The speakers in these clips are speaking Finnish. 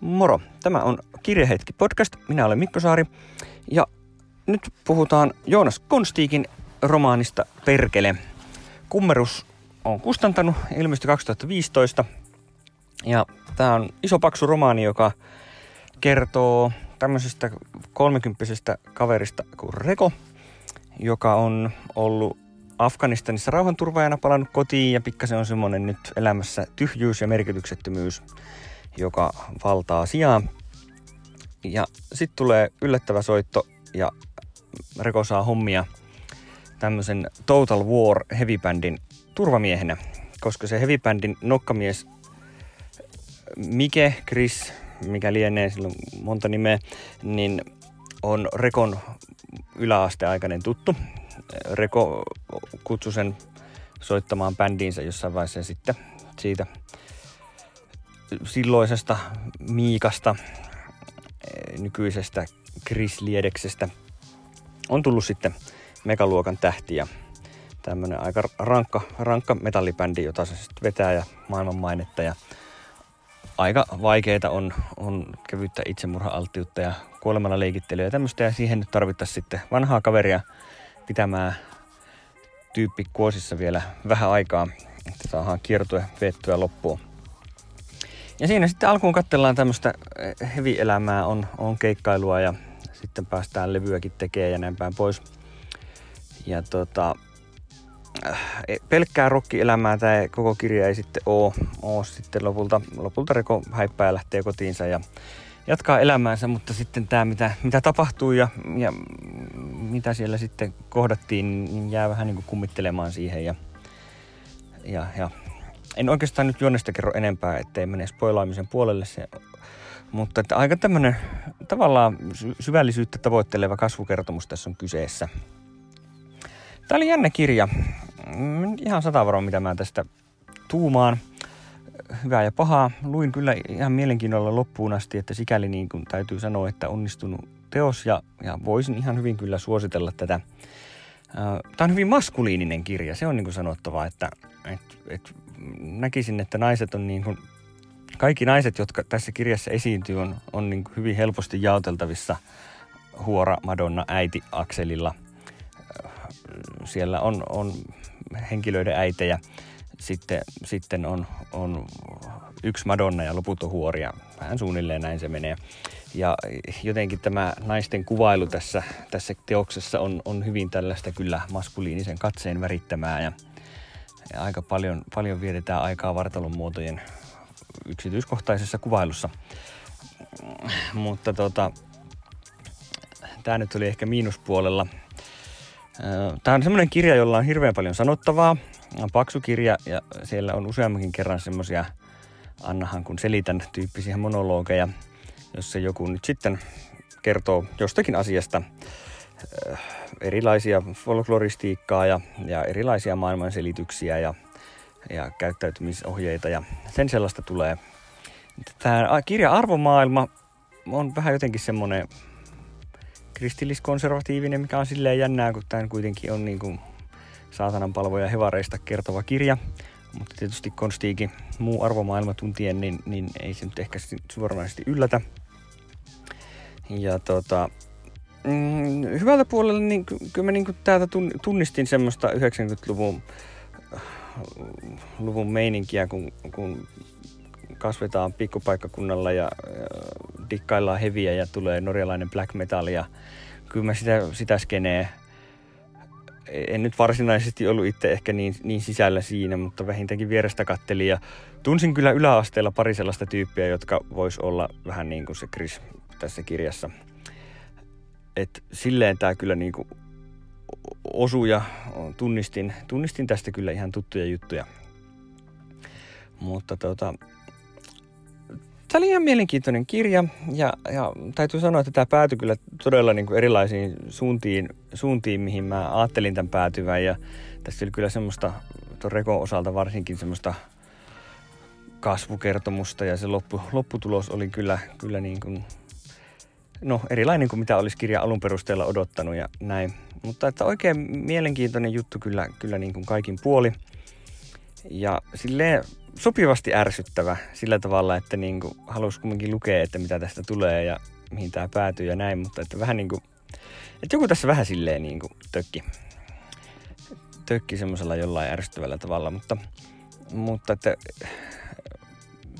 Moro, tämä on Kirjahetki podcast. Minä olen Mikko Saari ja nyt puhutaan Joonas Konstiikin romaanista Perkele. Kummerus on kustantanut, ilmestyi 2015 ja tämä on iso paksu romaani, joka kertoo tämmöisestä kolmekymppisestä kaverista kuin Reko, joka on ollut Afganistanissa rauhanturvaajana palannut kotiin ja pikkasen on semmoinen nyt elämässä tyhjyys ja merkityksettömyys, joka valtaa sijaa. Ja sitten tulee yllättävä soitto ja Reko saa hommia tämmöisen Total War heavy turvamiehenä, koska se heavy nokkamies Mike, Chris, mikä lienee, sillä on monta nimeä, niin on Rekon yläasteaikainen tuttu. Reko kutsui sen soittamaan bändiinsä jossain vaiheessa sitten siitä silloisesta Miikasta, nykyisestä Chris Liedeksestä, on tullut sitten megaluokan tähti ja tämmönen aika rankka, rankka metallibändi, jota se sitten vetää ja maailman mainetta ja aika vaikeita on, on kevyttä itsemurha-alttiutta ja kuolemalla leikittelyä ja tämmöistä ja siihen nyt tarvittaisiin sitten vanhaa kaveria pitämään tyyppi kuosissa vielä vähän aikaa, että saadaan kiertue veettyä loppuun. Ja siinä sitten alkuun katsellaan tämmöistä hevi-elämää, on, on keikkailua ja sitten päästään levyäkin tekemään ja näin päin pois. Ja tota, äh, pelkkää rokkielämää tämä koko kirja ei sitten ole, ole sitten lopulta, lopulta Reko häippää ja lähtee kotiinsa ja jatkaa elämäänsä, mutta sitten tämä mitä, mitä tapahtuu ja, ja mitä siellä sitten kohdattiin, niin jää vähän niin kuin kummittelemaan siihen ja, ja, ja en oikeastaan nyt Jonnesta kerro enempää, ettei mene spoilaamisen puolelle se, mutta että aika tämmöinen tavallaan syvällisyyttä tavoitteleva kasvukertomus tässä on kyseessä. Tämä oli jännä kirja. Ihan sata varma, mitä mä tästä tuumaan. Hyvää ja pahaa. Luin kyllä ihan mielenkiinnolla loppuun asti, että sikäli niin kuin täytyy sanoa, että onnistunut teos ja, ja voisin ihan hyvin kyllä suositella tätä. Tämä on hyvin maskuliininen kirja, se on niin kuin sanottava, että et, et näkisin, että naiset on niin kuin, kaikki naiset, jotka tässä kirjassa esiintyy, on, on niin kuin hyvin helposti jaoteltavissa huora, Madonna, äiti akselilla. Siellä on, on henkilöiden äitejä, sitten, sitten on, on yksi Madonna ja loput on huoria. Vähän suunnilleen näin se menee. Ja jotenkin tämä naisten kuvailu tässä, tässä teoksessa on, on hyvin tällaista kyllä maskuliinisen katseen värittämää ja, ja aika paljon, paljon vietetään aikaa vartalon muotojen yksityiskohtaisessa kuvailussa. Mutta tota, tämä nyt oli ehkä miinuspuolella. Tämä on semmoinen kirja, jolla on hirveän paljon sanottavaa. On paksu kirja ja siellä on useammankin kerran semmoisia Annahan kun selitän tyyppisiä monologeja – jossa joku nyt sitten kertoo jostakin asiasta äh, erilaisia folkloristiikkaa ja, ja erilaisia maailmanselityksiä ja, ja käyttäytymisohjeita ja sen sellaista tulee. Tämä kirja Arvomaailma on vähän jotenkin semmoinen kristilliskonservatiivinen, mikä on silleen jännää, kun tämä kuitenkin on niin kuin saatanan palvoja hevareista kertova kirja. Mutta tietysti Konstiikin muu arvomaailma tuntien, niin, niin ei se nyt ehkä suoranaisesti yllätä. Ja tota, mm, hyvältä puolella niin kyllä mä niin täältä tunnistin semmoista 90-luvun luvun meininkiä, kun, kun kasvetaan pikkupaikkakunnalla ja, ja dikkaillaan heviä ja tulee norjalainen black metal ja kyllä mä sitä, sitä skenee. En nyt varsinaisesti ollut itse ehkä niin, niin sisällä siinä, mutta vähintäänkin vierestä kattelin ja tunsin kyllä yläasteella pari sellaista tyyppiä, jotka vois olla vähän niin kuin se Chris tässä kirjassa. Et silleen tämä kyllä niinku osui ja tunnistin, tunnistin tästä kyllä ihan tuttuja juttuja. Mutta tota, tämä oli ihan mielenkiintoinen kirja ja, ja täytyy sanoa, että tämä päätyi kyllä todella niin kuin erilaisiin suuntiin, suuntiin, mihin mä ajattelin tämän päätyvän ja tässä oli kyllä semmoista, tuon Rekon osalta varsinkin semmoista kasvukertomusta ja se loppu, lopputulos oli kyllä, kyllä niin kuin no, erilainen kuin mitä olisi kirja alun perusteella odottanut ja näin. Mutta että oikein mielenkiintoinen juttu kyllä, kyllä niin kuin kaikin puoli. Ja silleen sopivasti ärsyttävä sillä tavalla, että niin kuin haluaisi kumminkin lukea, että mitä tästä tulee ja mihin tämä päätyy ja näin, mutta että vähän niin kuin, että joku tässä vähän silleen niin kuin tökki, tökki semmoisella jollain ärsyttävällä tavalla, mutta, mutta että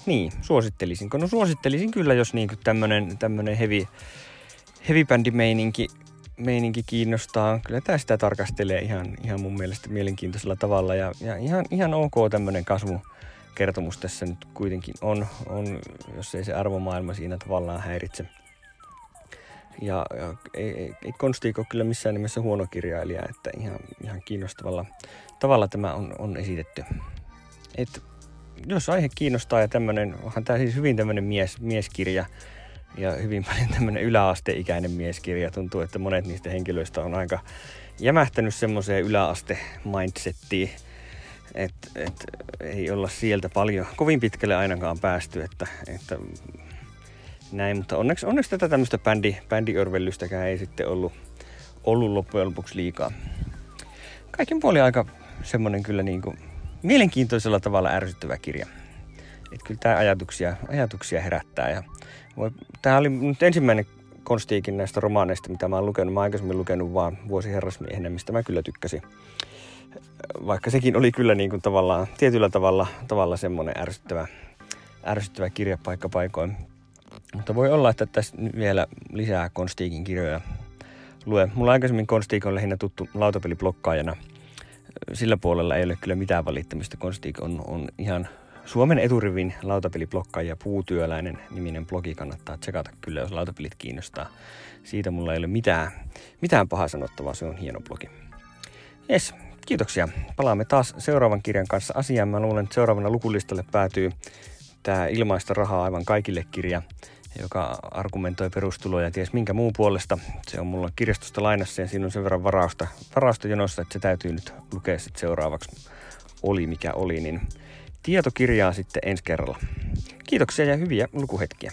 niin, suosittelisinko? No suosittelisin kyllä, jos niin tämmönen, tämmönen heavy, heavy meininki meininki kiinnostaa. Kyllä tämä sitä tarkastelee ihan, ihan mun mielestä mielenkiintoisella tavalla ja, ja ihan, ihan ok tämmöinen kasvukertomus tässä nyt kuitenkin on, on, jos ei se arvomaailma siinä tavallaan häiritse. Ja, ja ei, ei, ei Konstiik ole kyllä missään nimessä huono kirjailija, että ihan, ihan kiinnostavalla tavalla tämä on, on esitetty. Et, jos aihe kiinnostaa ja tämmöinen, onhan tämä siis hyvin tämmöinen mies, mieskirja, ja hyvin paljon tämmöinen yläasteikäinen mieskirja. Tuntuu, että monet niistä henkilöistä on aika jämähtänyt semmoiseen yläaste-mindsettiin, että et, ei olla sieltä paljon, kovin pitkälle ainakaan päästy, että, että näin, mutta onneksi, onneksi tätä tämmöistä bändi, bändiörvellystäkään ei sitten ollut, ollut loppujen lopuksi liikaa. Kaiken puoli aika semmoinen kyllä niin kuin mielenkiintoisella tavalla ärsyttävä kirja. Että kyllä tämä ajatuksia, ajatuksia herättää ja Tämä oli nyt ensimmäinen konstiikin näistä romaaneista, mitä mä oon lukenut. Mä oon aikaisemmin lukenut vaan Vuosi herrasmiehenä, mistä mä kyllä tykkäsin. Vaikka sekin oli kyllä niin kuin tavallaan, tietyllä tavalla, tavalla semmoinen ärsyttävä, ärsyttävä kirja paikka paikoin. Mutta voi olla, että tässä vielä lisää konstiikin kirjoja lue. Mulla aikaisemmin konstiik on lähinnä tuttu lautapeliblokkaajana. Sillä puolella ei ole kyllä mitään valittamista. Konstiik on, on ihan Suomen eturivin lautapeliblokkaajia Puutyöläinen niminen blogi kannattaa tsekata kyllä, jos lautapelit kiinnostaa. Siitä mulla ei ole mitään, mitään pahaa sanottavaa, se on hieno blogi. Yes, kiitoksia. Palaamme taas seuraavan kirjan kanssa asiaan. Mä luulen, että seuraavana lukulistalle päätyy tämä ilmaista rahaa aivan kaikille kirja, joka argumentoi perustuloja ties minkä muun puolesta. Se on mulla kirjastosta lainassa ja siinä on sen verran varausta, varausta jonossa, että se täytyy nyt lukea sitten seuraavaksi. Oli mikä oli, niin tietokirjaa sitten ensi kerralla. Kiitoksia ja hyviä lukuhetkiä.